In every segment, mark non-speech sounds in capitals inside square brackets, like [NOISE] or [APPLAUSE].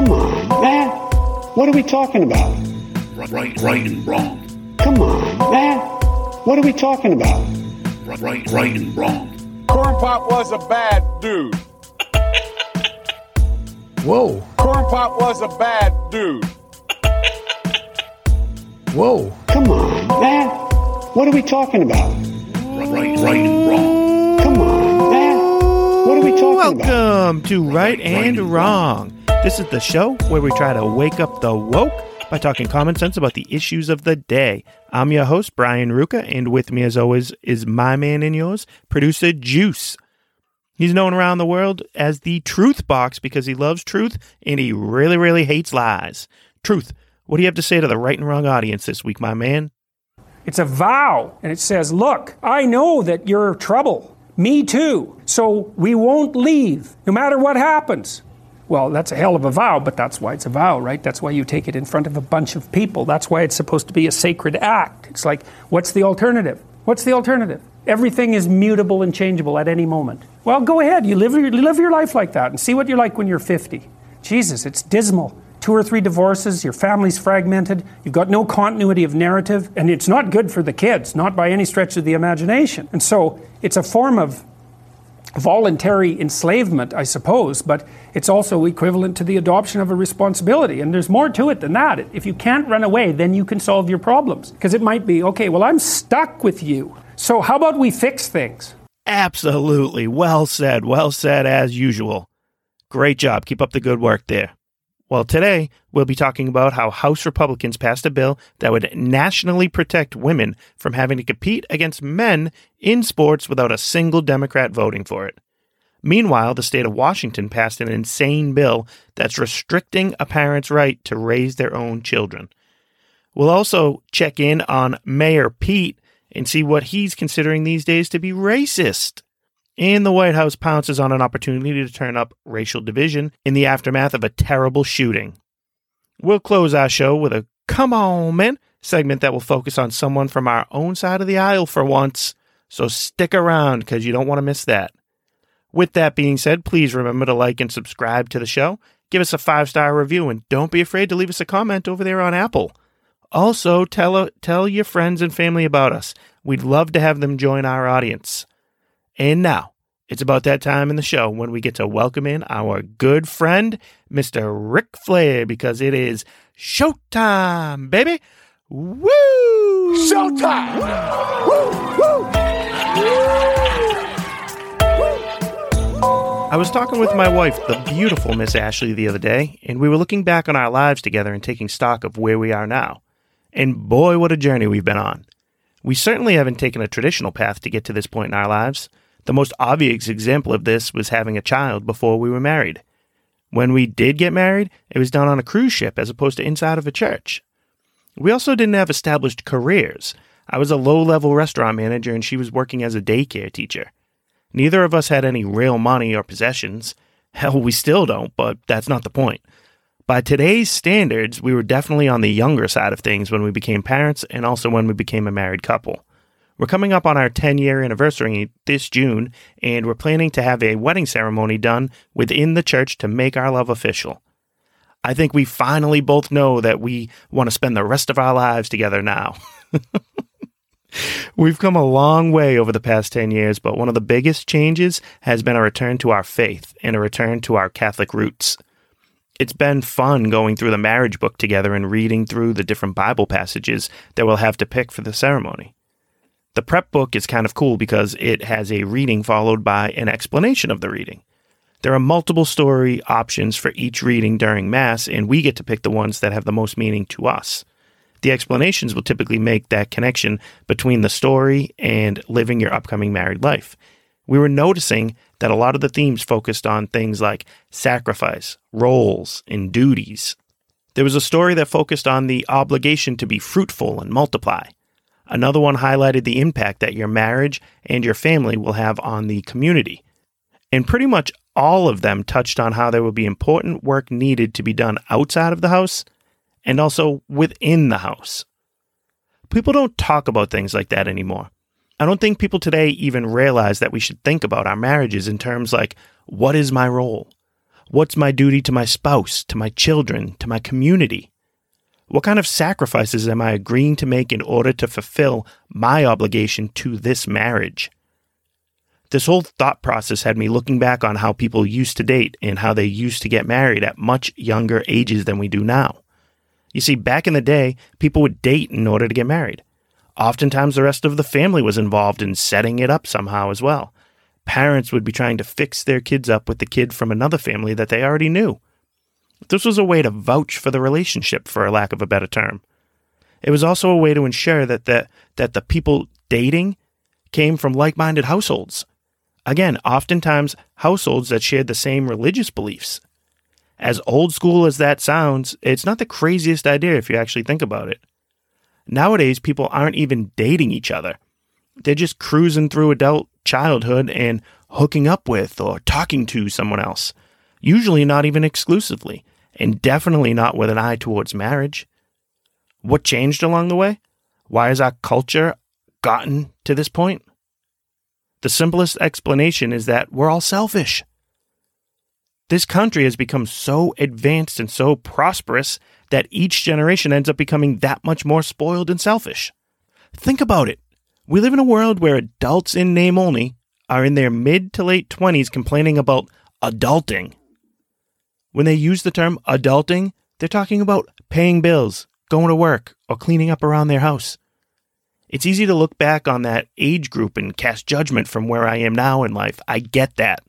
Come on, man. What are we talking about? Right, right right and wrong. Come on, man. What are we talking about? Right, right right and wrong. Corn Pop was a bad dude. Whoa, Corn Pop was a bad dude. whoa. Come on, man. What are we talking about? Right, right and wrong. Come on, man. What are we talking about? Welcome to Right and Wrong. This is the show where we try to wake up the woke by talking common sense about the issues of the day. I'm your host, Brian Ruka, and with me, as always, is my man and yours, producer Juice. He's known around the world as the Truth Box because he loves truth and he really, really hates lies. Truth, what do you have to say to the right and wrong audience this week, my man? It's a vow, and it says, Look, I know that you're trouble. Me too. So we won't leave, no matter what happens. Well, that's a hell of a vow, but that's why it's a vow, right? That's why you take it in front of a bunch of people. That's why it's supposed to be a sacred act. It's like, what's the alternative? What's the alternative? Everything is mutable and changeable at any moment. Well, go ahead. You live your, live your life like that and see what you're like when you're 50. Jesus, it's dismal. Two or three divorces, your family's fragmented, you've got no continuity of narrative, and it's not good for the kids, not by any stretch of the imagination. And so it's a form of voluntary enslavement, I suppose, but it's also equivalent to the adoption of a responsibility. And there's more to it than that. If you can't run away, then you can solve your problems. Because it might be, okay, well, I'm stuck with you. So how about we fix things? Absolutely. Well said. Well said as usual. Great job. Keep up the good work there. Well, today we'll be talking about how House Republicans passed a bill that would nationally protect women from having to compete against men in sports without a single Democrat voting for it. Meanwhile, the state of Washington passed an insane bill that's restricting a parent's right to raise their own children. We'll also check in on Mayor Pete and see what he's considering these days to be racist. And the White House pounces on an opportunity to turn up racial division in the aftermath of a terrible shooting. We'll close our show with a Come On Man segment that will focus on someone from our own side of the aisle for once. So stick around because you don't want to miss that. With that being said, please remember to like and subscribe to the show. Give us a five star review and don't be afraid to leave us a comment over there on Apple. Also, tell, uh, tell your friends and family about us. We'd love to have them join our audience. And now, it's about that time in the show when we get to welcome in our good friend, Mr. Ric Flair, because it is showtime, baby. Woo! Showtime! Woo! Woo, woo! I was talking with my wife, the beautiful Miss Ashley, the other day, and we were looking back on our lives together and taking stock of where we are now. And boy, what a journey we've been on. We certainly haven't taken a traditional path to get to this point in our lives. The most obvious example of this was having a child before we were married. When we did get married, it was done on a cruise ship as opposed to inside of a church. We also didn't have established careers. I was a low level restaurant manager and she was working as a daycare teacher. Neither of us had any real money or possessions. Hell, we still don't, but that's not the point. By today's standards, we were definitely on the younger side of things when we became parents and also when we became a married couple. We're coming up on our 10 year anniversary this June, and we're planning to have a wedding ceremony done within the church to make our love official. I think we finally both know that we want to spend the rest of our lives together now. [LAUGHS] We've come a long way over the past 10 years, but one of the biggest changes has been a return to our faith and a return to our Catholic roots. It's been fun going through the marriage book together and reading through the different Bible passages that we'll have to pick for the ceremony. The prep book is kind of cool because it has a reading followed by an explanation of the reading. There are multiple story options for each reading during Mass, and we get to pick the ones that have the most meaning to us. The explanations will typically make that connection between the story and living your upcoming married life. We were noticing that a lot of the themes focused on things like sacrifice, roles, and duties. There was a story that focused on the obligation to be fruitful and multiply. Another one highlighted the impact that your marriage and your family will have on the community. And pretty much all of them touched on how there will be important work needed to be done outside of the house and also within the house. People don't talk about things like that anymore. I don't think people today even realize that we should think about our marriages in terms like what is my role? What's my duty to my spouse, to my children, to my community? What kind of sacrifices am I agreeing to make in order to fulfill my obligation to this marriage? This whole thought process had me looking back on how people used to date and how they used to get married at much younger ages than we do now. You see, back in the day, people would date in order to get married. Oftentimes, the rest of the family was involved in setting it up somehow as well. Parents would be trying to fix their kids up with the kid from another family that they already knew. This was a way to vouch for the relationship, for a lack of a better term. It was also a way to ensure that the, that the people dating came from like minded households. Again, oftentimes households that shared the same religious beliefs. As old school as that sounds, it's not the craziest idea if you actually think about it. Nowadays, people aren't even dating each other. They're just cruising through adult childhood and hooking up with or talking to someone else, usually not even exclusively, and definitely not with an eye towards marriage. What changed along the way? Why has our culture gotten to this point? The simplest explanation is that we're all selfish. This country has become so advanced and so prosperous that each generation ends up becoming that much more spoiled and selfish. Think about it. We live in a world where adults in name only are in their mid to late 20s complaining about adulting. When they use the term adulting, they're talking about paying bills, going to work, or cleaning up around their house. It's easy to look back on that age group and cast judgment from where I am now in life. I get that.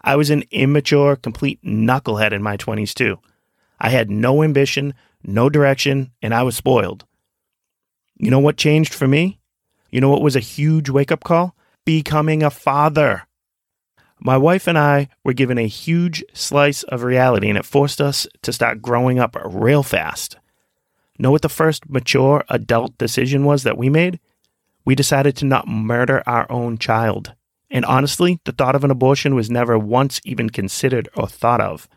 I was an immature, complete knucklehead in my 20s, too. I had no ambition, no direction, and I was spoiled. You know what changed for me? You know what was a huge wake up call? Becoming a father. My wife and I were given a huge slice of reality, and it forced us to start growing up real fast. Know what the first mature adult decision was that we made? We decided to not murder our own child. And honestly, the thought of an abortion was never once even considered or thought of.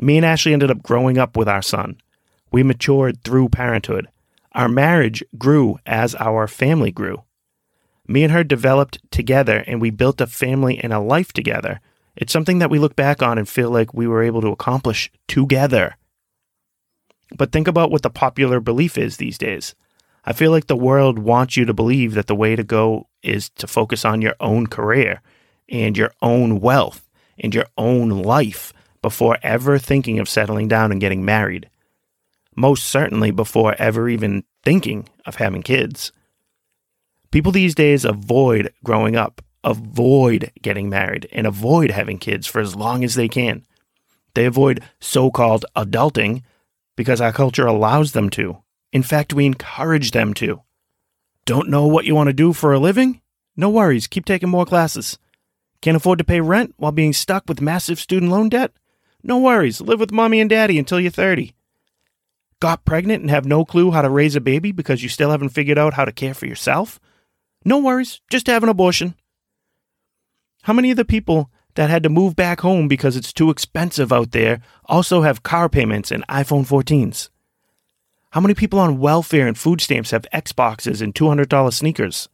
Me and Ashley ended up growing up with our son. We matured through parenthood. Our marriage grew as our family grew. Me and her developed together and we built a family and a life together. It's something that we look back on and feel like we were able to accomplish together. But think about what the popular belief is these days. I feel like the world wants you to believe that the way to go is to focus on your own career and your own wealth and your own life before ever thinking of settling down and getting married. Most certainly before ever even thinking of having kids. People these days avoid growing up, avoid getting married, and avoid having kids for as long as they can. They avoid so called adulting because our culture allows them to. In fact, we encourage them to. Don't know what you want to do for a living? No worries, keep taking more classes. Can't afford to pay rent while being stuck with massive student loan debt? No worries, live with mommy and daddy until you're 30. Got pregnant and have no clue how to raise a baby because you still haven't figured out how to care for yourself? No worries, just have an abortion. How many of the people that had to move back home because it's too expensive out there also have car payments and iPhone 14s? How many people on welfare and food stamps have Xboxes and $200 sneakers?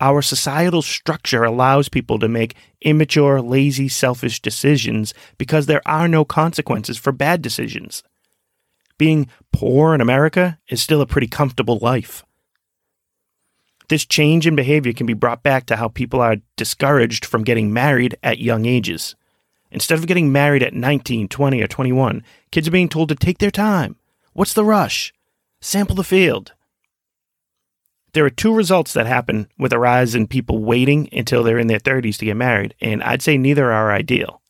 Our societal structure allows people to make immature, lazy, selfish decisions because there are no consequences for bad decisions. Being poor in America is still a pretty comfortable life. This change in behavior can be brought back to how people are discouraged from getting married at young ages. Instead of getting married at 19, 20, or 21, kids are being told to take their time. What's the rush? Sample the field. There are two results that happen with a rise in people waiting until they're in their 30s to get married, and I'd say neither are ideal.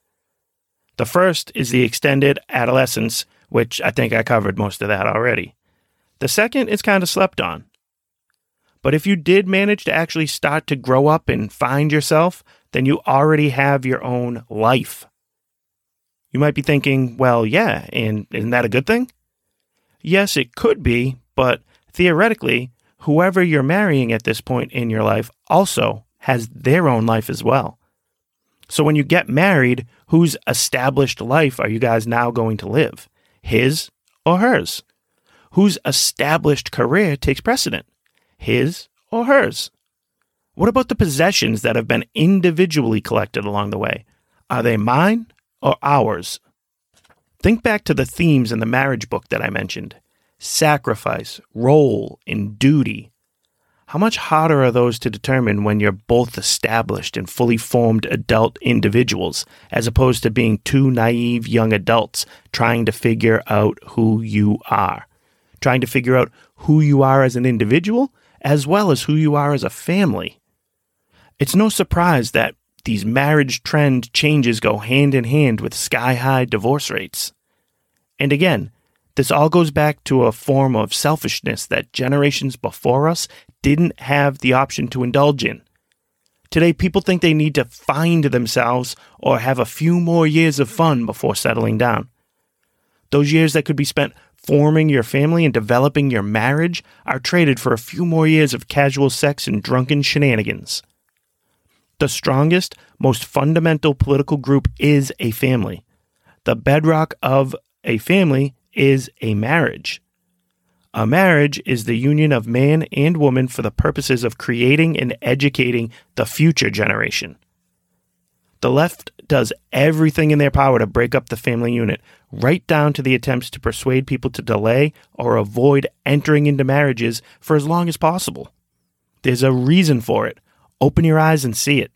The first is the extended adolescence, which I think I covered most of that already. The second is kind of slept on. But if you did manage to actually start to grow up and find yourself, then you already have your own life. You might be thinking, well, yeah, and isn't that a good thing? Yes, it could be, but theoretically, whoever you're marrying at this point in your life also has their own life as well. So when you get married, whose established life are you guys now going to live? His or hers? Whose established career takes precedent? His or hers? What about the possessions that have been individually collected along the way? Are they mine or ours? Think back to the themes in the marriage book that I mentioned sacrifice, role, and duty. How much harder are those to determine when you're both established and fully formed adult individuals, as opposed to being two naive young adults trying to figure out who you are? Trying to figure out who you are as an individual, as well as who you are as a family. It's no surprise that these marriage trend changes go hand in hand with sky high divorce rates. And again, this all goes back to a form of selfishness that generations before us didn't have the option to indulge in. Today, people think they need to find themselves or have a few more years of fun before settling down. Those years that could be spent forming your family and developing your marriage are traded for a few more years of casual sex and drunken shenanigans. The strongest, most fundamental political group is a family. The bedrock of a family is a marriage. A marriage is the union of man and woman for the purposes of creating and educating the future generation. The left does everything in their power to break up the family unit, right down to the attempts to persuade people to delay or avoid entering into marriages for as long as possible. There's a reason for it. Open your eyes and see it.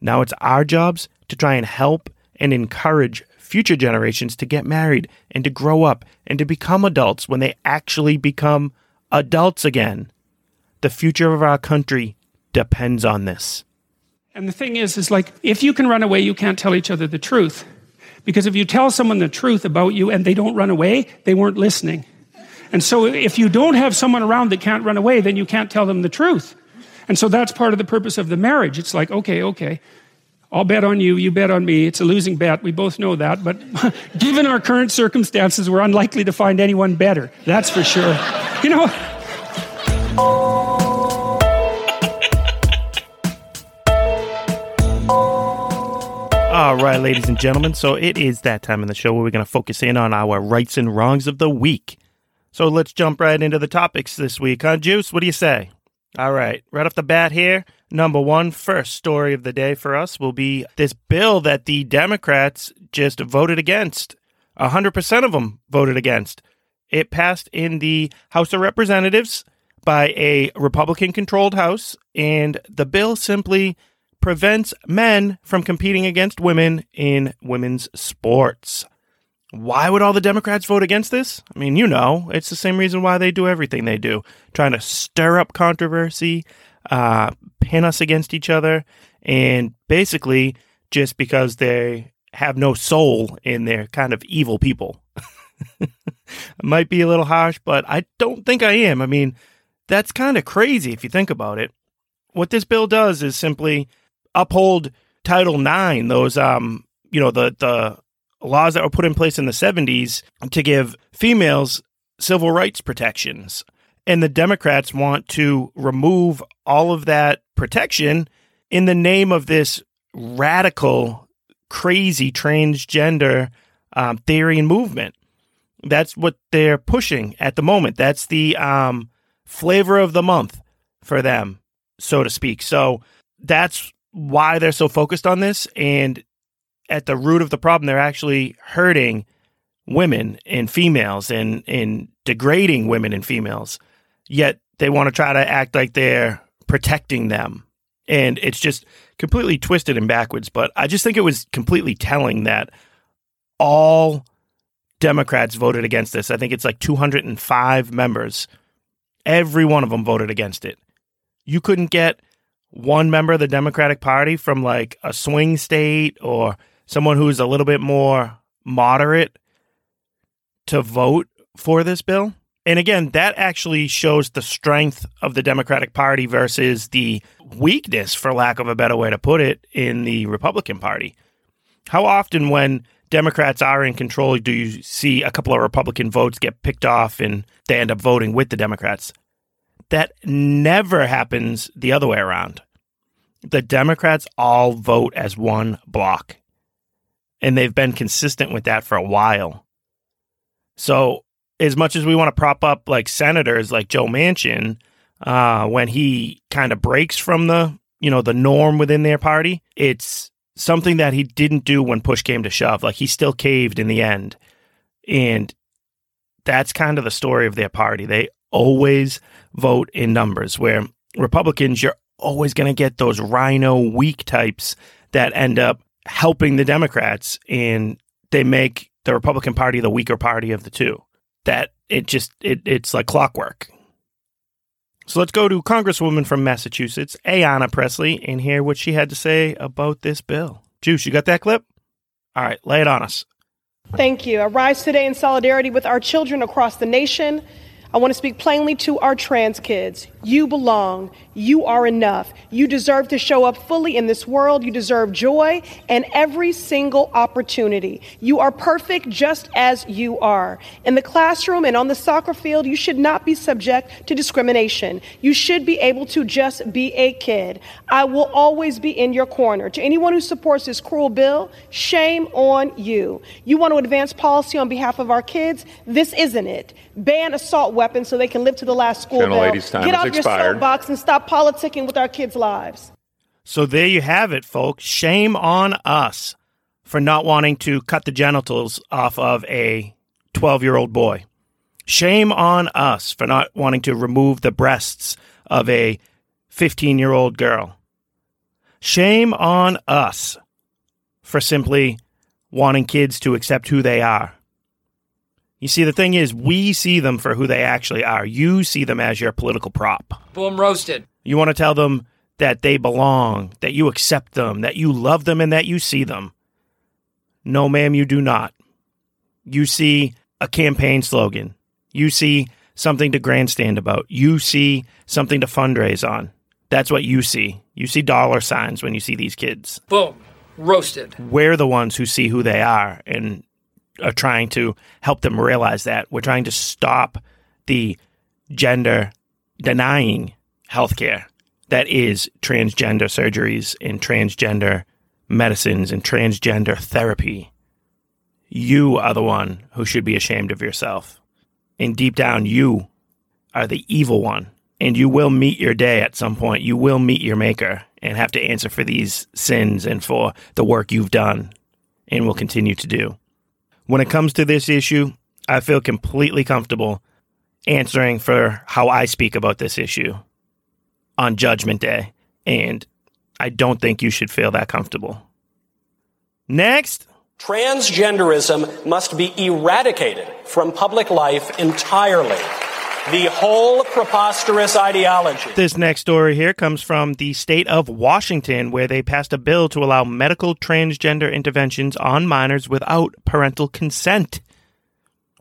Now it's our jobs to try and help and encourage future generations to get married and to grow up and to become adults when they actually become adults again. The future of our country depends on this. And the thing is, is like, if you can run away, you can't tell each other the truth. Because if you tell someone the truth about you and they don't run away, they weren't listening. And so if you don't have someone around that can't run away, then you can't tell them the truth. And so that's part of the purpose of the marriage. It's like, okay, okay, I'll bet on you, you bet on me. It's a losing bet. We both know that. But [LAUGHS] given our current circumstances, we're unlikely to find anyone better. That's for sure. You know? All right, ladies and gentlemen. So it is that time in the show where we're going to focus in on our rights and wrongs of the week. So let's jump right into the topics this week, huh, Juice? What do you say? All right, right off the bat here, number one, first story of the day for us will be this bill that the Democrats just voted against. 100% of them voted against. It passed in the House of Representatives by a Republican controlled House, and the bill simply prevents men from competing against women in women's sports. Why would all the Democrats vote against this? I mean, you know, it's the same reason why they do everything they do trying to stir up controversy, uh, pin us against each other, and basically just because they have no soul and they're kind of evil people. [LAUGHS] might be a little harsh, but I don't think I am. I mean, that's kind of crazy if you think about it. What this bill does is simply uphold Title IX, those um, you know, the the laws that were put in place in the 70s to give females civil rights protections. And the Democrats want to remove all of that protection in the name of this radical, crazy transgender um, theory and movement. That's what they're pushing at the moment. That's the um, flavor of the month for them, so to speak. So that's why they're so focused on this. And at the root of the problem, they're actually hurting women and females and, and degrading women and females. Yet they want to try to act like they're protecting them. And it's just completely twisted and backwards. But I just think it was completely telling that all Democrats voted against this. I think it's like 205 members. Every one of them voted against it. You couldn't get one member of the Democratic Party from like a swing state or someone who's a little bit more moderate to vote for this bill. And again, that actually shows the strength of the Democratic Party versus the weakness, for lack of a better way to put it, in the Republican Party. How often, when Democrats are in control, do you see a couple of Republican votes get picked off and they end up voting with the Democrats? That never happens the other way around. The Democrats all vote as one block and they've been consistent with that for a while. So, as much as we want to prop up like senators like Joe Manchin, uh, when he kind of breaks from the you know the norm within their party, it's something that he didn't do when push came to shove. Like he still caved in the end. And that's kind of the story of their party. They always vote in numbers, where Republicans, you're always going to get those RINO weak types that end up helping the Democrats and they make the Republican Party the weaker party of the two. That it just it it's like clockwork. So let's go to Congresswoman from Massachusetts, Ayanna Pressley, and hear what she had to say about this bill. Juice, you got that clip? All right, lay it on us. Thank you. I rise today in solidarity with our children across the nation. I want to speak plainly to our trans kids. You belong. You are enough. You deserve to show up fully in this world. You deserve joy and every single opportunity. You are perfect just as you are. In the classroom and on the soccer field, you should not be subject to discrimination. You should be able to just be a kid. I will always be in your corner. To anyone who supports this cruel bill, shame on you. You want to advance policy on behalf of our kids? This isn't it. Ban assault weapons so they can live to the last school Gentle bell. time Get has off expired. your soapbox and stop politicking with our kids' lives. So there you have it, folks. Shame on us for not wanting to cut the genitals off of a 12 year old boy. Shame on us for not wanting to remove the breasts of a 15 year old girl. Shame on us for simply wanting kids to accept who they are. You see, the thing is, we see them for who they actually are. You see them as your political prop. Boom roasted. You want to tell them that they belong, that you accept them, that you love them, and that you see them. No, ma'am, you do not. You see a campaign slogan. You see something to grandstand about. You see something to fundraise on. That's what you see. You see dollar signs when you see these kids. Boom. Roasted. We're the ones who see who they are and are trying to help them realize that. We're trying to stop the gender denying healthcare that is transgender surgeries and transgender medicines and transgender therapy. You are the one who should be ashamed of yourself. And deep down, you are the evil one. And you will meet your day at some point. You will meet your maker and have to answer for these sins and for the work you've done and will continue to do. When it comes to this issue, I feel completely comfortable answering for how I speak about this issue on Judgment Day. And I don't think you should feel that comfortable. Next. Transgenderism must be eradicated from public life entirely. The whole preposterous ideology. This next story here comes from the state of Washington, where they passed a bill to allow medical transgender interventions on minors without parental consent.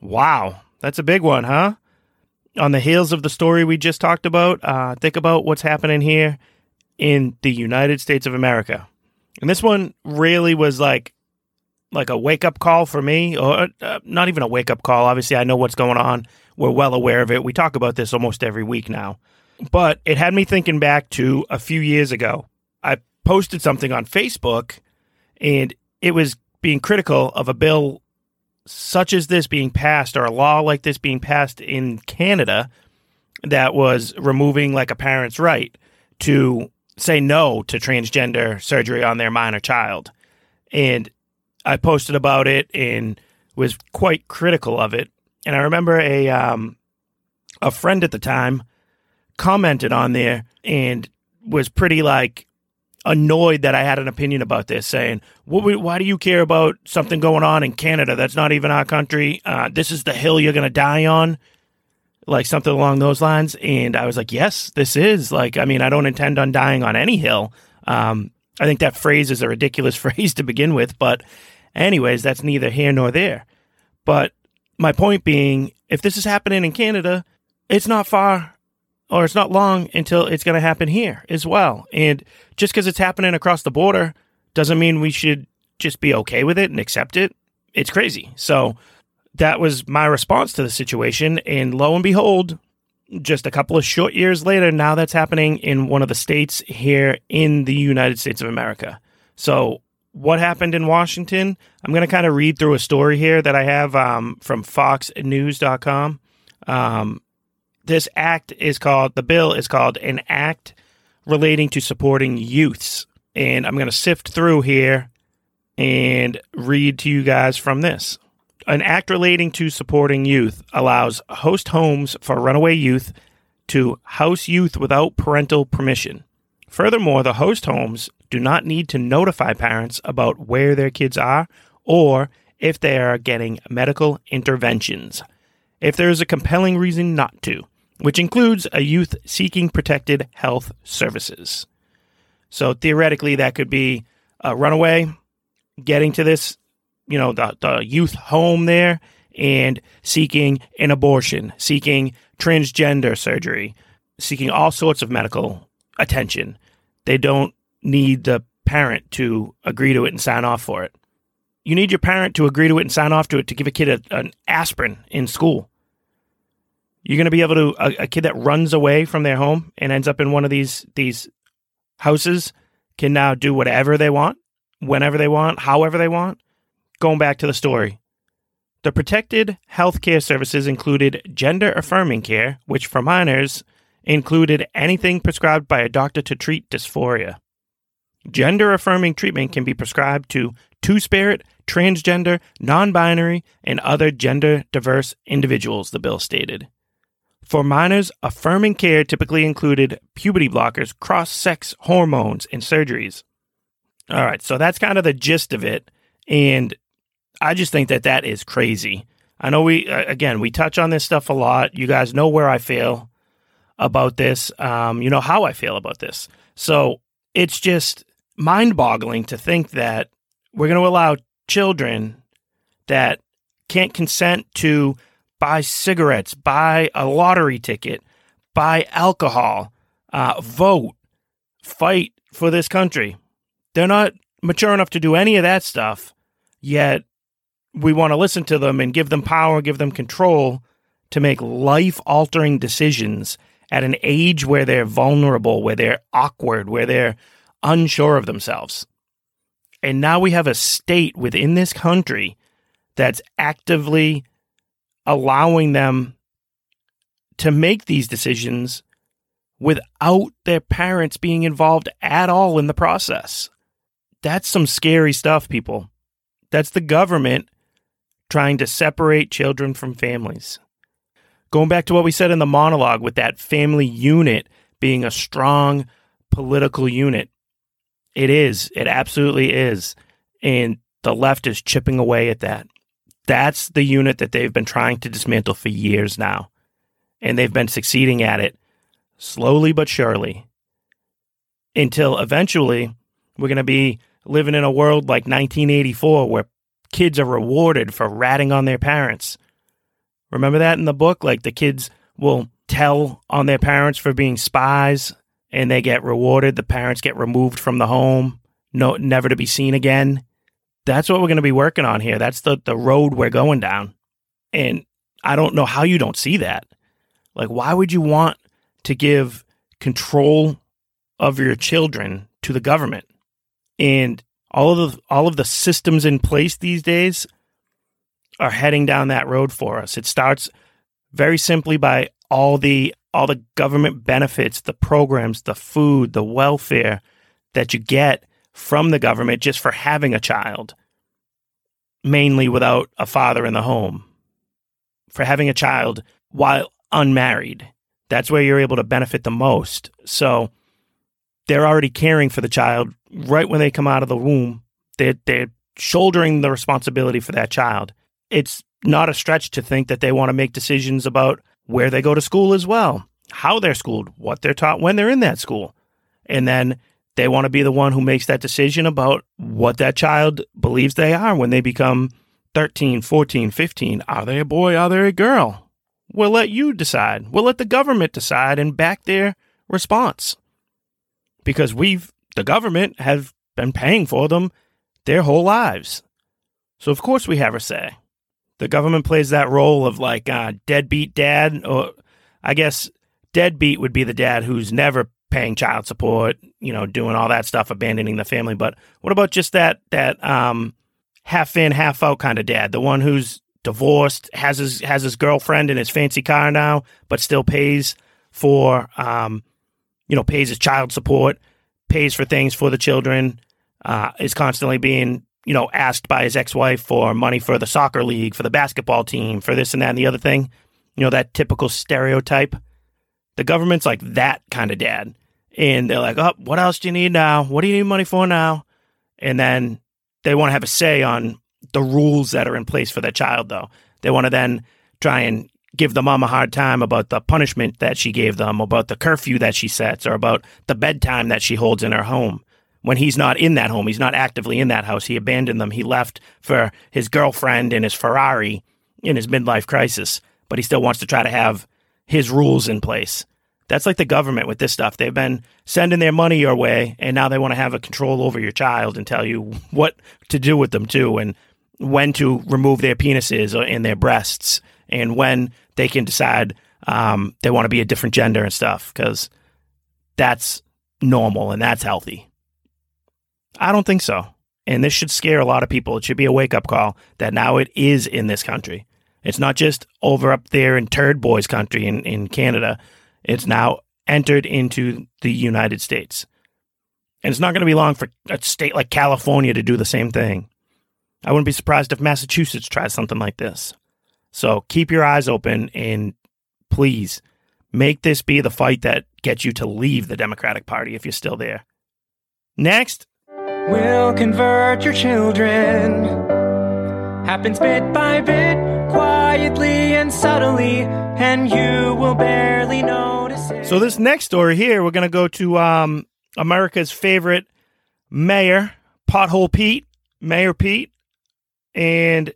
Wow, that's a big one, huh? On the heels of the story we just talked about, uh, think about what's happening here in the United States of America. And this one really was like like a wake up call for me, or uh, not even a wake up call. Obviously, I know what's going on. We're well aware of it. We talk about this almost every week now. But it had me thinking back to a few years ago. I posted something on Facebook, and it was being critical of a bill such as this being passed, or a law like this being passed in Canada that was removing like a parent's right to say no to transgender surgery on their minor child. And I posted about it and was quite critical of it. And I remember a um, a friend at the time commented on there and was pretty like annoyed that I had an opinion about this, saying, what, "Why do you care about something going on in Canada that's not even our country? Uh, this is the hill you're going to die on." Like something along those lines, and I was like, "Yes, this is like. I mean, I don't intend on dying on any hill. Um, I think that phrase is a ridiculous [LAUGHS] phrase to begin with, but anyways, that's neither here nor there. But my point being, if this is happening in Canada, it's not far or it's not long until it's going to happen here as well. And just because it's happening across the border doesn't mean we should just be okay with it and accept it. It's crazy. So that was my response to the situation. And lo and behold, just a couple of short years later, now that's happening in one of the states here in the United States of America. So, what happened in Washington? I'm going to kind of read through a story here that I have um, from FoxNews.com. Um, this act is called, the bill is called an act relating to supporting youths And I'm going to sift through here and read to you guys from this. An act relating to supporting youth allows host homes for runaway youth to house youth without parental permission. Furthermore, the host homes do not need to notify parents about where their kids are or if they are getting medical interventions. If there is a compelling reason not to, which includes a youth seeking protected health services. So theoretically, that could be a runaway getting to this, you know, the, the youth home there and seeking an abortion, seeking transgender surgery, seeking all sorts of medical attention. They don't need the parent to agree to it and sign off for it. You need your parent to agree to it and sign off to it to give a kid a, an aspirin in school. You're going to be able to a, a kid that runs away from their home and ends up in one of these these houses can now do whatever they want, whenever they want, however they want. Going back to the story, the protected health care services included gender affirming care, which for minors included anything prescribed by a doctor to treat dysphoria. Gender affirming treatment can be prescribed to two spirit, transgender, non binary, and other gender diverse individuals, the bill stated. For minors, affirming care typically included puberty blockers, cross sex hormones, and surgeries. All right, so that's kind of the gist of it. And I just think that that is crazy. I know we, again, we touch on this stuff a lot. You guys know where I feel about this. Um, you know how I feel about this. So it's just mind boggling to think that we're going to allow children that can't consent to buy cigarettes, buy a lottery ticket, buy alcohol, uh, vote, fight for this country. They're not mature enough to do any of that stuff, yet we want to listen to them and give them power, give them control to make life altering decisions at an age where they're vulnerable, where they're awkward, where they're unsure of themselves. And now we have a state within this country that's actively allowing them to make these decisions without their parents being involved at all in the process. That's some scary stuff, people. That's the government trying to separate children from families. Going back to what we said in the monologue with that family unit being a strong political unit, it is. It absolutely is. And the left is chipping away at that. That's the unit that they've been trying to dismantle for years now. And they've been succeeding at it slowly but surely until eventually we're going to be living in a world like 1984 where kids are rewarded for ratting on their parents. Remember that in the book? Like the kids will tell on their parents for being spies and they get rewarded. The parents get removed from the home, no, never to be seen again. That's what we're going to be working on here. That's the, the road we're going down. And I don't know how you don't see that. Like, why would you want to give control of your children to the government? And all of the all of the systems in place these days are heading down that road for us. It starts very simply by all the all the government benefits, the programs, the food, the welfare that you get from the government just for having a child, mainly without a father in the home, for having a child while unmarried. That's where you're able to benefit the most. So they're already caring for the child right when they come out of the womb. They're, they're shouldering the responsibility for that child. It's not a stretch to think that they want to make decisions about where they go to school as well, how they're schooled, what they're taught when they're in that school. And then they want to be the one who makes that decision about what that child believes they are when they become 13, 14, 15. Are they a boy? Are they a girl? We'll let you decide. We'll let the government decide and back their response. Because we've, the government, have been paying for them their whole lives. So, of course, we have a say the government plays that role of like uh, deadbeat dad, or I guess deadbeat would be the dad who's never paying child support, you know, doing all that stuff, abandoning the family. But what about just that that um, half in, half out kind of dad, the one who's divorced, has his has his girlfriend in his fancy car now, but still pays for um, you know, pays his child support, pays for things for the children, uh, is constantly being, you know, asked by his ex wife for money for the soccer league, for the basketball team, for this and that and the other thing. You know, that typical stereotype. The government's like that kind of dad. And they're like, oh, what else do you need now? What do you need money for now? And then they want to have a say on the rules that are in place for their child, though. They want to then try and give the mom a hard time about the punishment that she gave them, about the curfew that she sets, or about the bedtime that she holds in her home. When he's not in that home, he's not actively in that house. He abandoned them. He left for his girlfriend and his Ferrari in his midlife crisis, but he still wants to try to have his rules in place. That's like the government with this stuff. They've been sending their money your way, and now they want to have a control over your child and tell you what to do with them too, and when to remove their penises and their breasts, and when they can decide um, they want to be a different gender and stuff, because that's normal and that's healthy. I don't think so. And this should scare a lot of people. It should be a wake up call that now it is in this country. It's not just over up there in Turd Boys country in, in Canada. It's now entered into the United States. And it's not going to be long for a state like California to do the same thing. I wouldn't be surprised if Massachusetts tries something like this. So keep your eyes open and please make this be the fight that gets you to leave the Democratic Party if you're still there. Next. We'll convert your children. Happens bit by bit, quietly and subtly, and you will barely notice it. So this next story here, we're going to go to um, America's favorite mayor, Pothole Pete, Mayor Pete, and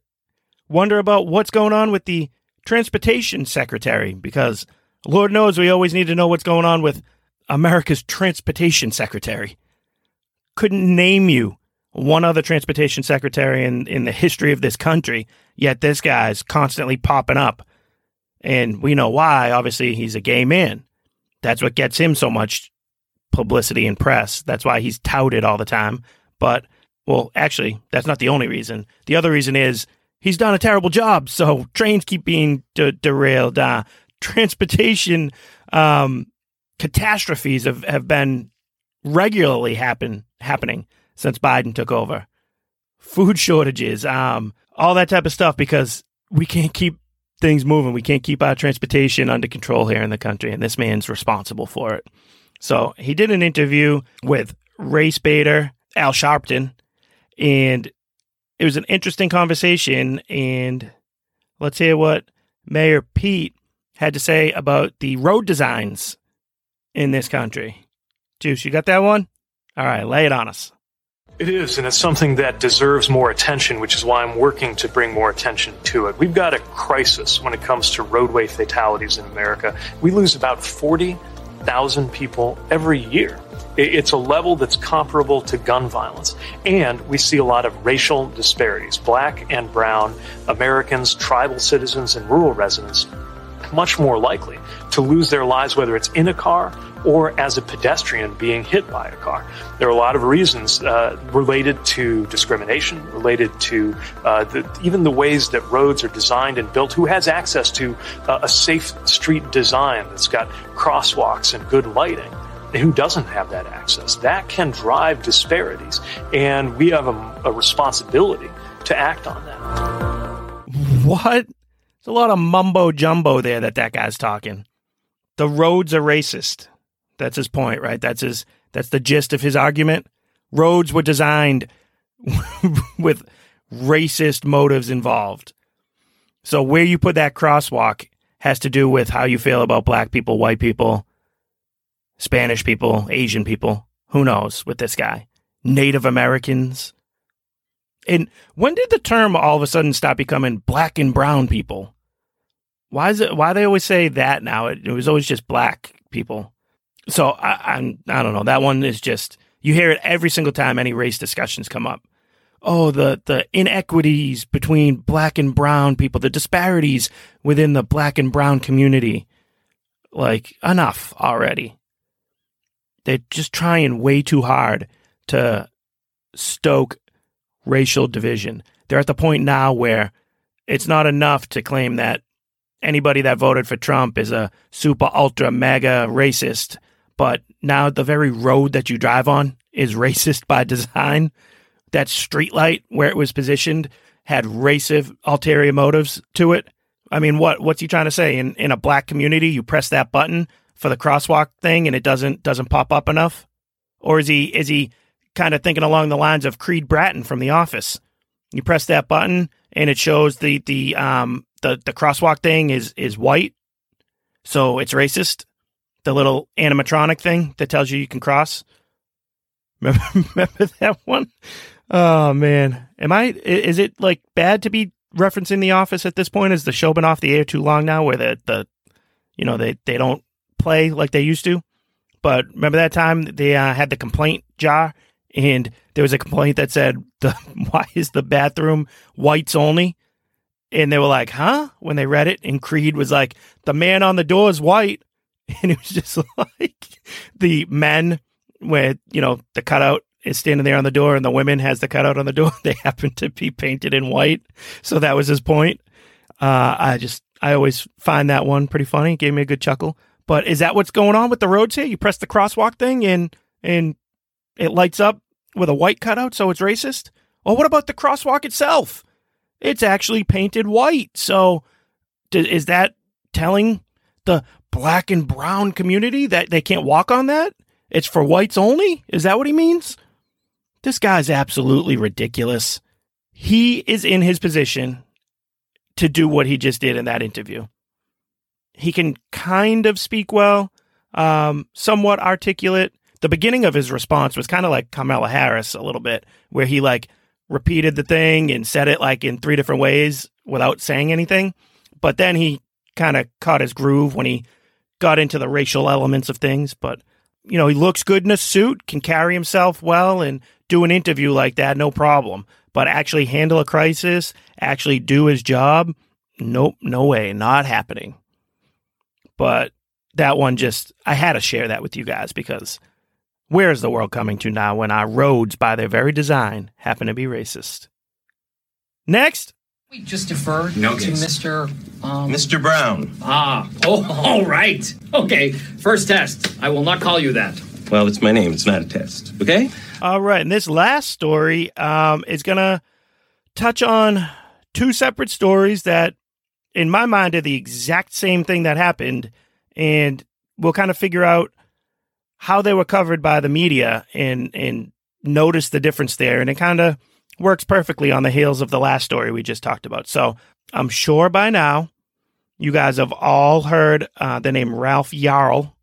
wonder about what's going on with the transportation secretary because Lord knows we always need to know what's going on with America's transportation secretary. Couldn't name you one other transportation secretary in, in the history of this country, yet this guy's constantly popping up. And we know why. Obviously, he's a gay man. That's what gets him so much publicity and press. That's why he's touted all the time. But, well, actually, that's not the only reason. The other reason is he's done a terrible job. So trains keep being de- derailed. Uh, transportation um, catastrophes have, have been regularly happen happening since Biden took over. Food shortages, um, all that type of stuff because we can't keep things moving. We can't keep our transportation under control here in the country, and this man's responsible for it. So he did an interview with race baiter Al Sharpton, and it was an interesting conversation. And let's hear what Mayor Pete had to say about the road designs in this country. Juice, you got that one? All right, lay it on us. It is, and it's something that deserves more attention, which is why I'm working to bring more attention to it. We've got a crisis when it comes to roadway fatalities in America. We lose about 40,000 people every year. It's a level that's comparable to gun violence. And we see a lot of racial disparities. Black and brown Americans, tribal citizens, and rural residents much more likely to lose their lives, whether it's in a car or as a pedestrian being hit by a car. There are a lot of reasons uh, related to discrimination, related to uh, the, even the ways that roads are designed and built. Who has access to uh, a safe street design that's got crosswalks and good lighting? Who doesn't have that access? That can drive disparities, and we have a, a responsibility to act on that. What? There's a lot of mumbo jumbo there that that guy's talking. The roads are racist. That's his point, right? That's his. That's the gist of his argument. Roads were designed [LAUGHS] with racist motives involved. So where you put that crosswalk has to do with how you feel about black people, white people, Spanish people, Asian people. Who knows with this guy? Native Americans. And when did the term all of a sudden stop becoming black and brown people? Why is it? Why they always say that now? It, it was always just black people. So I, I'm I don't know. That one is just you hear it every single time any race discussions come up. Oh, the the inequities between black and brown people, the disparities within the black and brown community. Like enough already. They're just trying way too hard to stoke racial division. They're at the point now where it's not enough to claim that anybody that voted for Trump is a super ultra mega racist, but now the very road that you drive on is racist by design. That street light where it was positioned had racist ulterior motives to it. I mean, what what's he trying to say? In in a black community, you press that button for the crosswalk thing and it doesn't doesn't pop up enough? Or is he is he kind of thinking along the lines of Creed Bratton from The Office? You press that button and it shows the the um the the crosswalk thing is is white, so it's racist. The little animatronic thing that tells you you can cross. Remember, [LAUGHS] remember that one? Oh man, am I? Is it like bad to be referencing The Office at this point? Is the show been off the air too long now, where the the you know they they don't play like they used to? But remember that time they uh, had the complaint jar, and there was a complaint that said, "The [LAUGHS] why is the bathroom whites only?" And they were like, "Huh?" When they read it, and Creed was like, "The man on the door is white," [LAUGHS] and it was just [LAUGHS] like the men where you know the cutout is standing there on the door, and the women has the cutout on the door. [LAUGHS] They happen to be painted in white, so that was his point. Uh, I just I always find that one pretty funny. It gave me a good chuckle. But is that what's going on with the roads here? You press the crosswalk thing and and it lights up with a white cutout, so it's racist. Well, what about the crosswalk itself? It's actually painted white. So is that telling the black and brown community that they can't walk on that? It's for whites only? Is that what he means? This guy's absolutely ridiculous. He is in his position to do what he just did in that interview. He can kind of speak well, um, somewhat articulate. The beginning of his response was kind of like Kamala Harris a little bit, where he like repeated the thing and said it like in three different ways without saying anything. But then he kind of caught his groove when he got into the racial elements of things. But, you know, he looks good in a suit, can carry himself well, and do an interview like that, no problem. But actually handle a crisis, actually do his job, nope, no way, not happening. But that one just, I had to share that with you guys because where is the world coming to now when our roads, by their very design, happen to be racist? Next. We just defer No to case. Mr. Um, Mr. Brown. Ah, oh, [LAUGHS] all right. Okay, first test. I will not call you that. Well, it's my name. It's not a test. Okay? All right. And this last story um, is going to touch on two separate stories that, in my mind, are the exact same thing that happened. And we'll kind of figure out how they were covered by the media and, and notice the difference there. And it kind of works perfectly on the heels of the last story we just talked about. So I'm sure by now you guys have all heard uh, the name Ralph Yarl.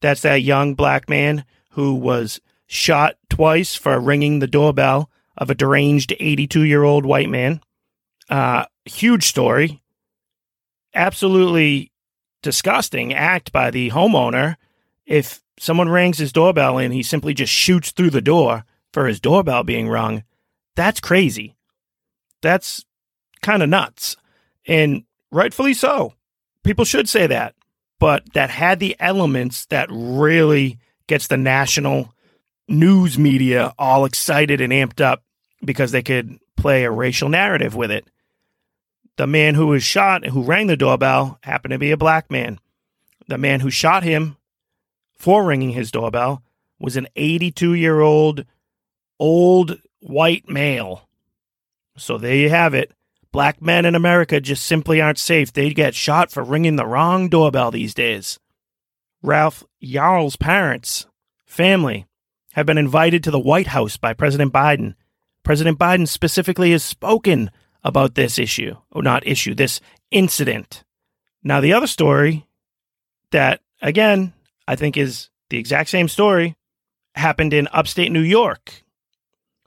That's that young black man who was shot twice for ringing the doorbell of a deranged 82 year old white man. Uh, huge story. Absolutely disgusting act by the homeowner. If someone rings his doorbell and he simply just shoots through the door for his doorbell being rung, that's crazy. That's kind of nuts. And rightfully so. People should say that. But that had the elements that really gets the national news media all excited and amped up because they could play a racial narrative with it. The man who was shot, and who rang the doorbell, happened to be a black man. The man who shot him for ringing his doorbell was an 82 year old old white male. So there you have it. Black men in America just simply aren't safe. They get shot for ringing the wrong doorbell these days. Ralph Yarl's parents, family, have been invited to the White House by President Biden. President Biden specifically has spoken about this issue, or not issue, this incident. Now, the other story that, again, I think is the exact same story happened in upstate New York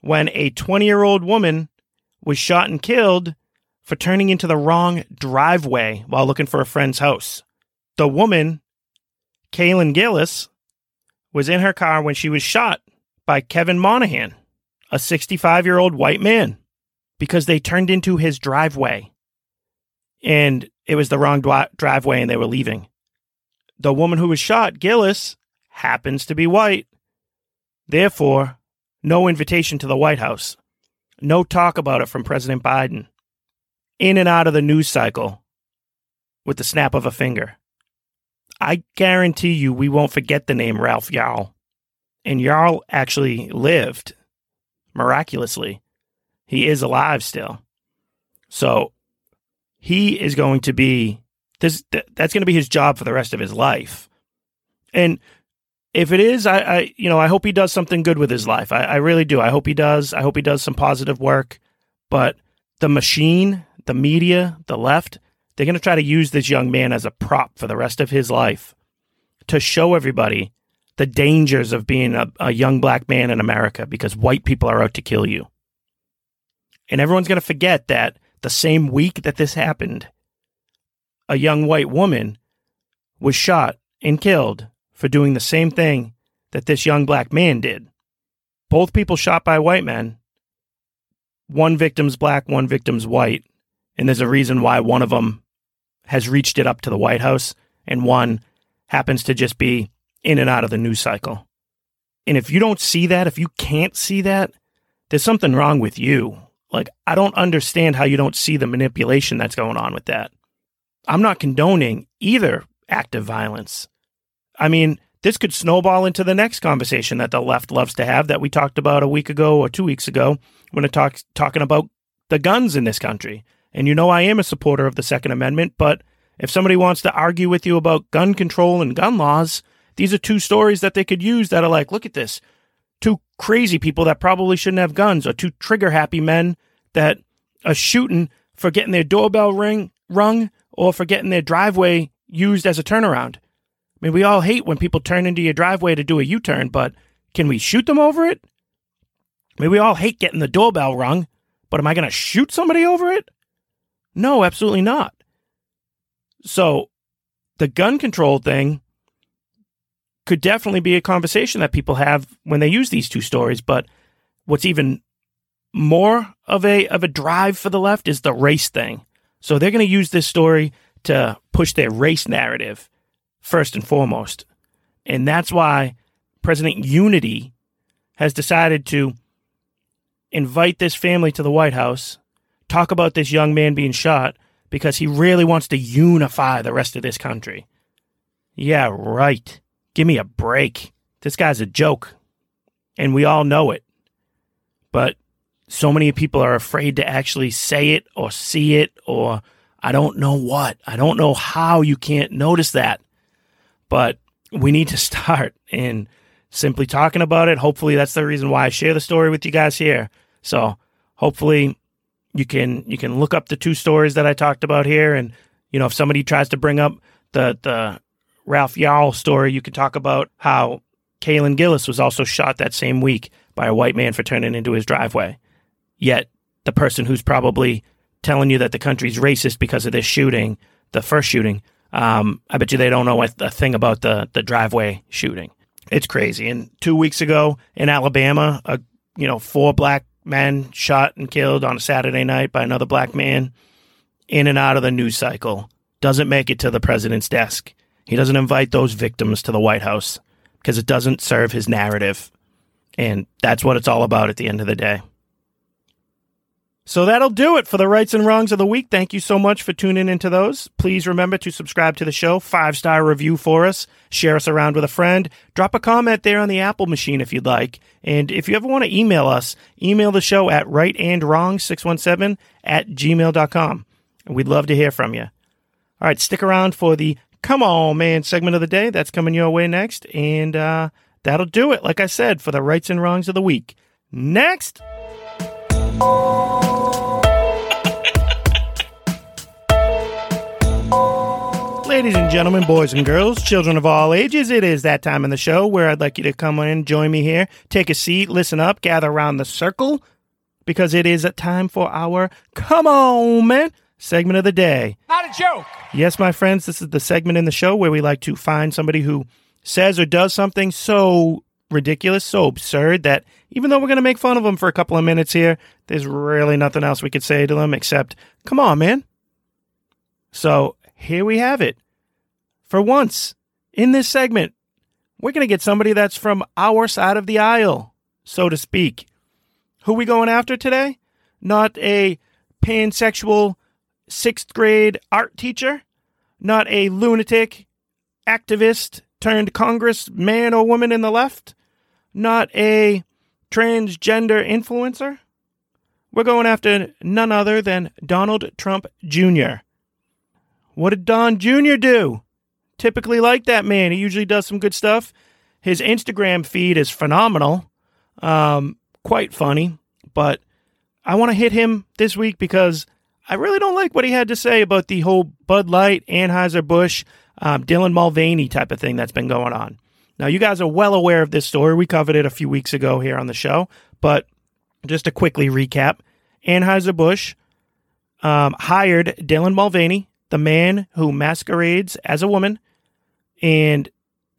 when a 20 year old woman was shot and killed for turning into the wrong driveway while looking for a friend's house. The woman, Kaylin Gillis, was in her car when she was shot by Kevin Monahan, a 65 year old white man, because they turned into his driveway. And it was the wrong dwi- driveway and they were leaving. The woman who was shot, Gillis, happens to be white. Therefore, no invitation to the White House. No talk about it from President Biden. In and out of the news cycle with the snap of a finger. I guarantee you we won't forget the name Ralph Yarl. And Yarl actually lived miraculously. He is alive still. So he is going to be this that's going to be his job for the rest of his life. And if it is, I, I you know, I hope he does something good with his life. I, I really do. I hope he does. I hope he does some positive work. But the machine, the media, the left, they're going to try to use this young man as a prop for the rest of his life to show everybody the dangers of being a, a young black man in America because white people are out to kill you. And everyone's going to forget that the same week that this happened, a young white woman was shot and killed for doing the same thing that this young black man did. Both people shot by white men. One victim's black, one victim's white. And there's a reason why one of them has reached it up to the White House and one happens to just be in and out of the news cycle. And if you don't see that, if you can't see that, there's something wrong with you. Like, I don't understand how you don't see the manipulation that's going on with that. I'm not condoning either act of violence. I mean, this could snowball into the next conversation that the left loves to have that we talked about a week ago or two weeks ago when it talks talking about the guns in this country. And you know I am a supporter of the Second Amendment, but if somebody wants to argue with you about gun control and gun laws, these are two stories that they could use that are like, look at this. Two crazy people that probably shouldn't have guns, or two trigger happy men that are shooting for getting their doorbell ring rung or for getting their driveway used as a turnaround. I mean, we all hate when people turn into your driveway to do a U turn, but can we shoot them over it? I mean, we all hate getting the doorbell rung, but am I going to shoot somebody over it? No, absolutely not. So the gun control thing could definitely be a conversation that people have when they use these two stories. But what's even more of a of a drive for the left is the race thing. So they're going to use this story to push their race narrative first and foremost. And that's why President Unity has decided to invite this family to the White House, talk about this young man being shot because he really wants to unify the rest of this country. Yeah, right. Give me a break. This guy's a joke. And we all know it. But so many people are afraid to actually say it or see it or I don't know what. I don't know how you can't notice that. But we need to [LAUGHS] start in simply talking about it. Hopefully that's the reason why I share the story with you guys here. So hopefully you can you can look up the two stories that I talked about here and you know if somebody tries to bring up the the Ralph Yarl story, you can talk about how Kaylin Gillis was also shot that same week by a white man for turning into his driveway. Yet the person who's probably telling you that the country's racist because of this shooting, the first shooting, um, I bet you they don't know a thing about the the driveway shooting. It's crazy. And two weeks ago in Alabama, a you know four black men shot and killed on a Saturday night by another black man, in and out of the news cycle, doesn't make it to the president's desk. He doesn't invite those victims to the White House because it doesn't serve his narrative. And that's what it's all about at the end of the day. So that'll do it for the rights and wrongs of the week. Thank you so much for tuning into those. Please remember to subscribe to the show, five star review for us, share us around with a friend, drop a comment there on the Apple machine if you'd like. And if you ever want to email us, email the show at rightandwrong617 at gmail.com. And we'd love to hear from you. All right, stick around for the Come On Man segment of the day. That's coming your way next. And uh, that'll do it, like I said, for the rights and wrongs of the week. Next. Ladies and gentlemen, boys and girls, children of all ages, it is that time in the show where I'd like you to come in, join me here, take a seat, listen up, gather around the circle, because it is a time for our Come On Man segment of the day. Not a joke. Yes, my friends, this is the segment in the show where we like to find somebody who says or does something so ridiculous, so absurd that even though we're going to make fun of them for a couple of minutes here, there's really nothing else we could say to them except, come on, man. So here we have it. For once in this segment, we're going to get somebody that's from our side of the aisle, so to speak. Who we going after today? Not a pansexual sixth grade art teacher, not a lunatic activist turned congressman or woman in the left, not a transgender influencer. We're going after none other than Donald Trump Jr. What did Don Jr. do? Typically like that man. He usually does some good stuff. His Instagram feed is phenomenal, um, quite funny. But I want to hit him this week because I really don't like what he had to say about the whole Bud Light, Anheuser-Busch, um, Dylan Mulvaney type of thing that's been going on. Now, you guys are well aware of this story. We covered it a few weeks ago here on the show. But just to quickly recap Anheuser-Busch um, hired Dylan Mulvaney, the man who masquerades as a woman, and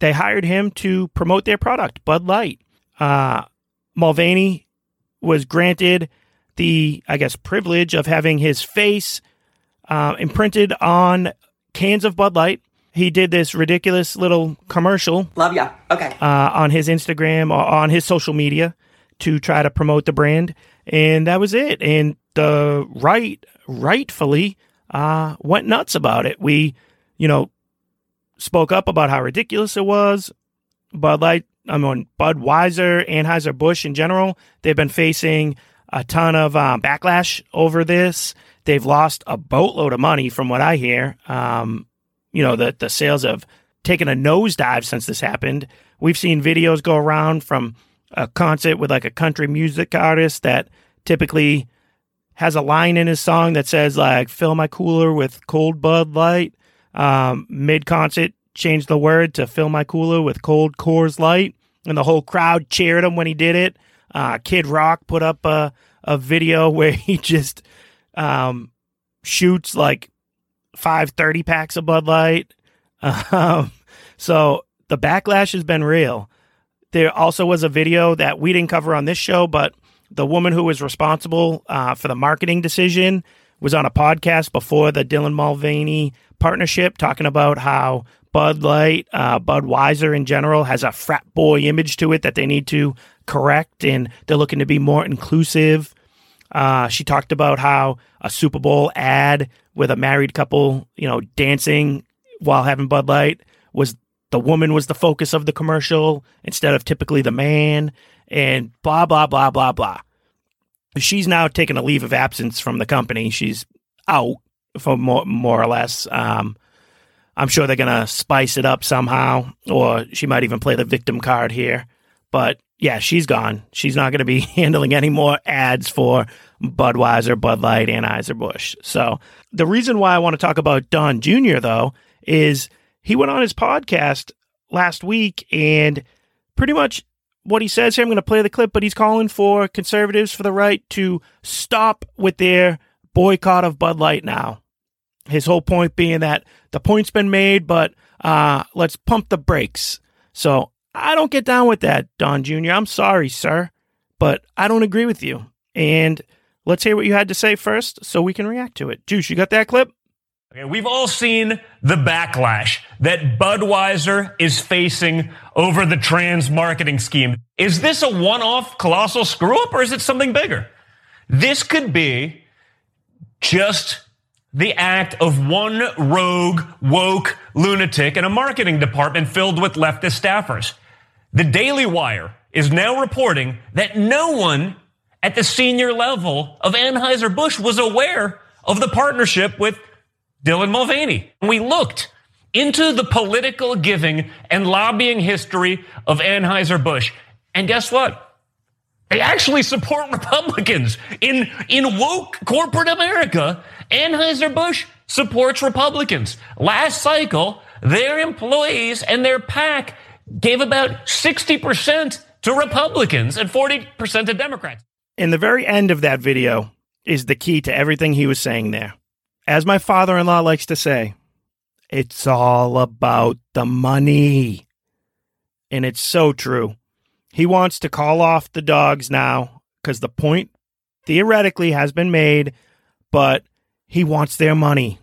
they hired him to promote their product, Bud Light. Uh, Mulvaney was granted the, I guess, privilege of having his face uh, imprinted on cans of Bud Light. He did this ridiculous little commercial. Love ya. Okay. Uh, on his Instagram or on his social media to try to promote the brand, and that was it. And the right, rightfully, uh, went nuts about it. We, you know, spoke up about how ridiculous it was. Bud Light, I mean, Budweiser, Anheuser Busch in general, they've been facing a ton of um, backlash over this. They've lost a boatload of money, from what I hear. Um, you know, the the sales have taken a nosedive since this happened. We've seen videos go around from a concert with like a country music artist that typically has a line in his song that says like "fill my cooler with cold Bud Light." Um, Mid concert, changed the word to "fill my cooler with cold Coors Light," and the whole crowd cheered him when he did it. Uh, Kid Rock put up a a video [LAUGHS] where he just um, shoots like five thirty packs of Bud Light. [LAUGHS] Um, so the backlash has been real. There also was a video that we didn't cover on this show, but the woman who was responsible uh, for the marketing decision was on a podcast before the Dylan Mulvaney partnership, talking about how Bud Light, uh, Budweiser in general, has a frat boy image to it that they need to correct, and they're looking to be more inclusive. Uh, she talked about how a Super Bowl ad with a married couple, you know, dancing while having Bud Light was the woman was the focus of the commercial instead of typically the man, and blah blah blah blah blah. She's now taken a leave of absence from the company. She's out for more more or less. Um, I'm sure they're gonna spice it up somehow, or she might even play the victim card here. But yeah, she's gone. She's not going to be [LAUGHS] handling any more ads for Budweiser, Bud Light, Anheuser-Busch. So the reason why I want to talk about Don Jr., though, is he went on his podcast last week and pretty much what he says here, I'm going to play the clip, but he's calling for conservatives for the right to stop with their boycott of Bud Light now. His whole point being that the point's been made, but uh, let's pump the brakes. So I don't get down with that, Don Jr. I'm sorry, sir, but I don't agree with you. And let's hear what you had to say first so we can react to it. Juice, you got that clip? Okay, we've all seen the backlash that Budweiser is facing over the trans marketing scheme. Is this a one off colossal screw up or is it something bigger? This could be just the act of one rogue, woke lunatic in a marketing department filled with leftist staffers. The Daily Wire is now reporting that no one at the senior level of Anheuser-Busch was aware of the partnership with Dylan Mulvaney. We looked into the political giving and lobbying history of Anheuser-Busch. And guess what? They actually support [LAUGHS] Republicans. In, in woke corporate America, Anheuser-Busch supports Republicans. Last cycle, their employees and their PAC gave about 60% to Republicans and 40% to Democrats. In the very end of that video is the key to everything he was saying there. As my father in law likes to say, it's all about the money. And it's so true. He wants to call off the dogs now because the point theoretically has been made, but he wants their money.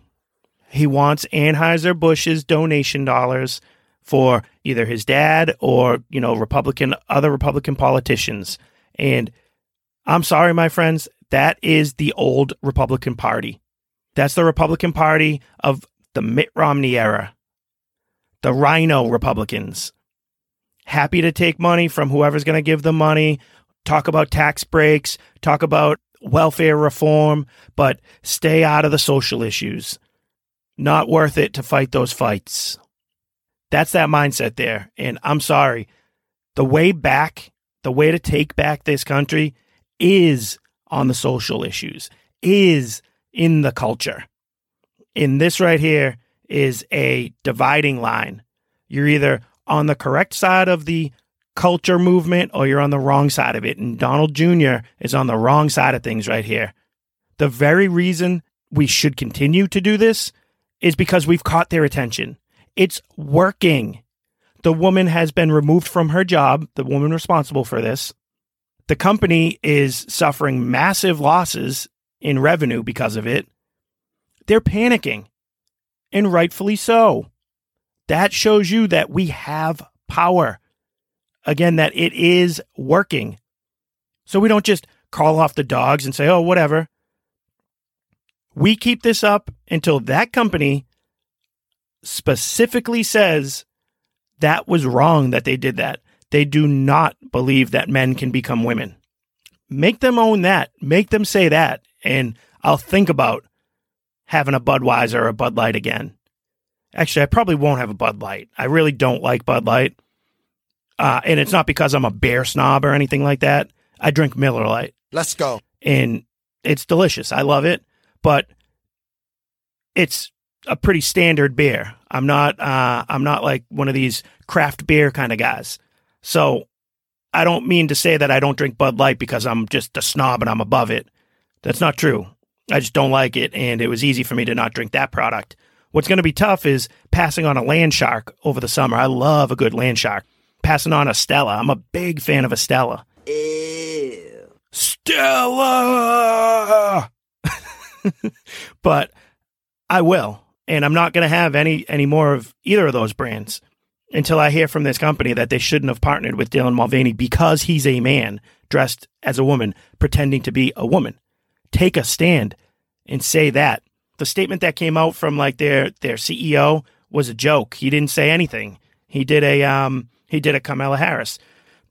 He wants Anheuser-Busch's donation dollars for either his dad or, you know, Republican, other Republican politicians. And I'm sorry, my friends, that is the old Republican Party. That's the Republican Party of the Mitt Romney era. the RINO Republicans. Happy to take money from whoever's going to give them money, talk about tax breaks, talk about welfare reform, but stay out of the social issues. Not worth it to fight those fights. That's that mindset there. And I'm sorry. The way back, the way to take back this country is on the social issues, is in the culture. In this right here is a dividing line. You're either on the correct side of the culture movement or you're on the wrong side of it. And Donald Jr. is on the wrong side of things right here. The very reason we should continue to do this is because we've caught their attention. It's working. The woman has been removed from her job, the woman responsible for this. The company is suffering massive losses in revenue because of it. They're panicking, and rightfully so. That shows you that we have power. Again, that it is working. So we don't just call off the dogs and say, oh, whatever. We keep this up until that company specifically says that was wrong that they did that. They do not believe that men can become women. Make them own that. Make them say that. And I'll think about having a Budweiser or a Bud Light again. Actually, I probably won't have a Bud Light. I really don't like Bud Light. Uh, and it's not because I'm a beer snob or anything like that. I drink Miller Lite. Let's go. And it's delicious. I love it. But it's a pretty standard beer. I'm not uh, I'm not like one of these craft beer kind of guys. So I don't mean to say that I don't drink Bud Light because I'm just a snob and I'm above it. That's not true. I just don't like it, and it was easy for me to not drink that product. What's going to be tough is passing on a land shark over the summer. I love a good land shark. Passing on a Stella. I'm a big fan of a Stella. Ew. Stella! [LAUGHS] but I will. And I'm not going to have any, any more of either of those brands until I hear from this company that they shouldn't have partnered with Dylan Mulvaney because he's a man dressed as a woman, pretending to be a woman. Take a stand and say that. The statement that came out from like their their CEO was a joke. He didn't say anything. He did a um he did a Kamala Harris.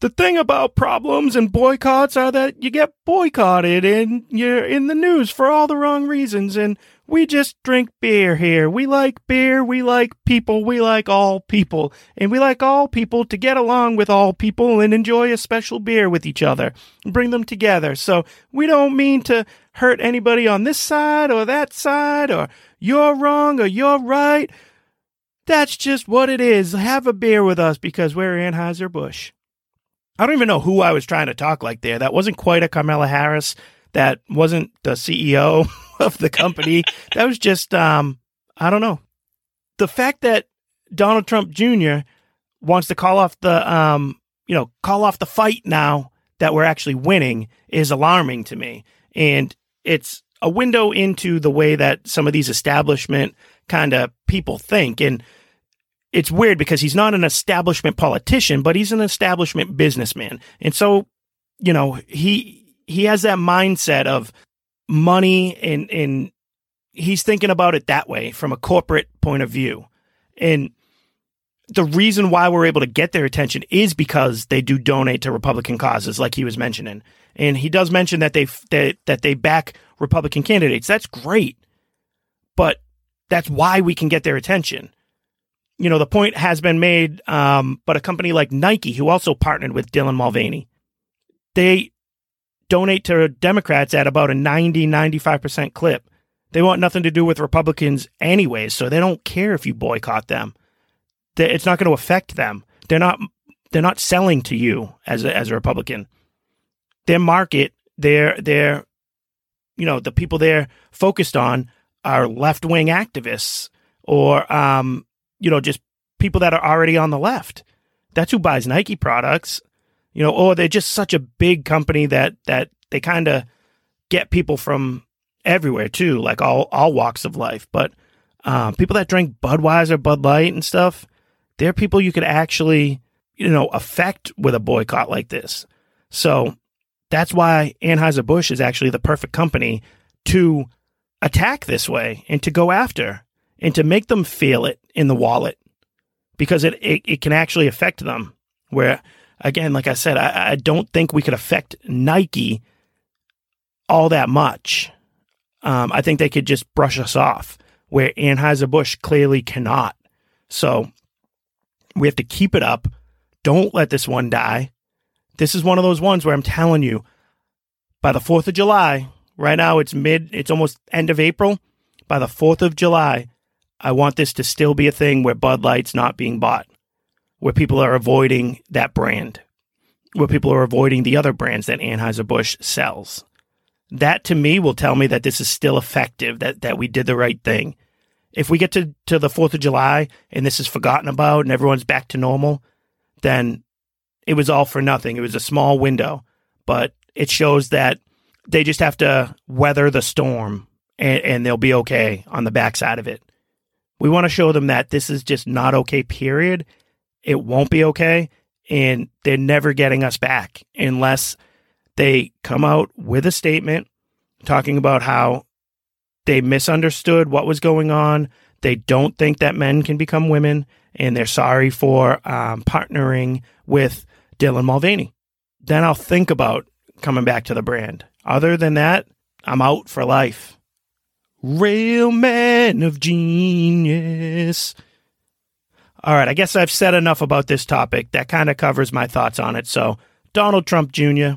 The thing about problems and boycotts are that you get boycotted and you're in the news for all the wrong reasons and we just drink beer here. We like beer. We like people. We like all people. And we like all people to get along with all people and enjoy a special beer with each other and bring them together. So we don't mean to hurt anybody on this side or that side or you're wrong or you're right. That's just what it is. Have a beer with us because we're Anheuser-Busch. I don't even know who I was trying to talk like there. That wasn't quite a Kamala Harris. That wasn't the CEO [LAUGHS] of the company. that was just, um, I don't know. The fact that Donald Trump Jr. wants to call off the, um, you know, call off the fight now that we're actually winning is alarming to me. And it's a window into the way that some of these establishment kind of people think. And it's weird because he's not an establishment politician, but he's an establishment businessman. And so, you know, he he has that mindset of money and and he's thinking about it that way from a corporate point of view. And the reason why we're able to get their attention is because they do donate to Republican causes, like he was mentioning. And he does mention that they that, that they back Republican candidates. That's great, but that's why we can get their attention. You know, the point has been made, um, but a company like Nike, who also partnered with Dylan Mulvaney, they donate to Democrats at about a 90, 95% clip. They want nothing to do with Republicans anyways, so they don't care if you boycott them. It's not going to affect them. They're not they're not selling to you as a, as a Republican. Their market, their their you know, the people they're focused on are left-wing activists or um, you know, just people that are already on the left. That's who buys Nike products you know, or they're just such a big company that that they kind of get people from everywhere too, like all all walks of life. But uh, people that drink Budweiser, Bud Light, and stuff, they're people you could actually, you know, affect with a boycott like this. So that's why Anheuser Busch is actually the perfect company to attack this way and to go after and to make them feel it in the wallet because it, it, it can actually affect them. Where, again, like I said, I, I don't think we could affect Nike all that much. Um, I think they could just brush us off, where Anheuser-Busch clearly cannot. So we have to keep it up. Don't let this one die. This is one of those ones where I'm telling you, by the 4th of July, right now it's mid, it's almost end of April. By the 4th of July, I want this to still be a thing where Bud Light's not being bought, where people are avoiding that brand, where people are avoiding the other brands that Anheuser-Busch sells. That to me will tell me that this is still effective, that, that we did the right thing. If we get to, to the 4th of July and this is forgotten about and everyone's back to normal, then it was all for nothing. It was a small window, but it shows that they just have to weather the storm and, and they'll be okay on the backside of it. We want to show them that this is just not okay, period. It won't be okay. And they're never getting us back unless they come out with a statement talking about how they misunderstood what was going on. They don't think that men can become women, and they're sorry for um, partnering with Dylan Mulvaney. Then I'll think about coming back to the brand. Other than that, I'm out for life. Real man of genius. All right, I guess I've said enough about this topic. That kind of covers my thoughts on it. So, Donald Trump Jr.,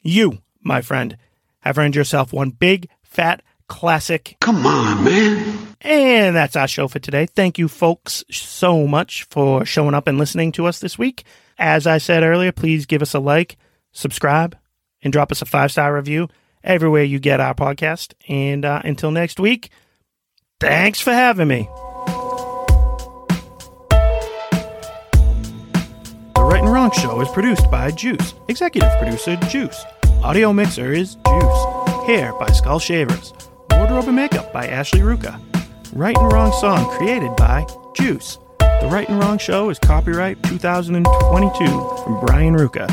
you, my friend, have earned yourself one big, fat, classic. Come on, man. And that's our show for today. Thank you, folks, so much for showing up and listening to us this week. As I said earlier, please give us a like, subscribe, and drop us a five star review everywhere you get our podcast. And uh, until next week, thanks for having me. The Right and Wrong Show is produced by Juice, executive producer Juice, audio mixer is Juice, hair by Skull Shavers, wardrobe and makeup by Ashley Ruka, Right and Wrong song created by Juice. The Right and Wrong Show is copyright 2022 from Brian Ruka.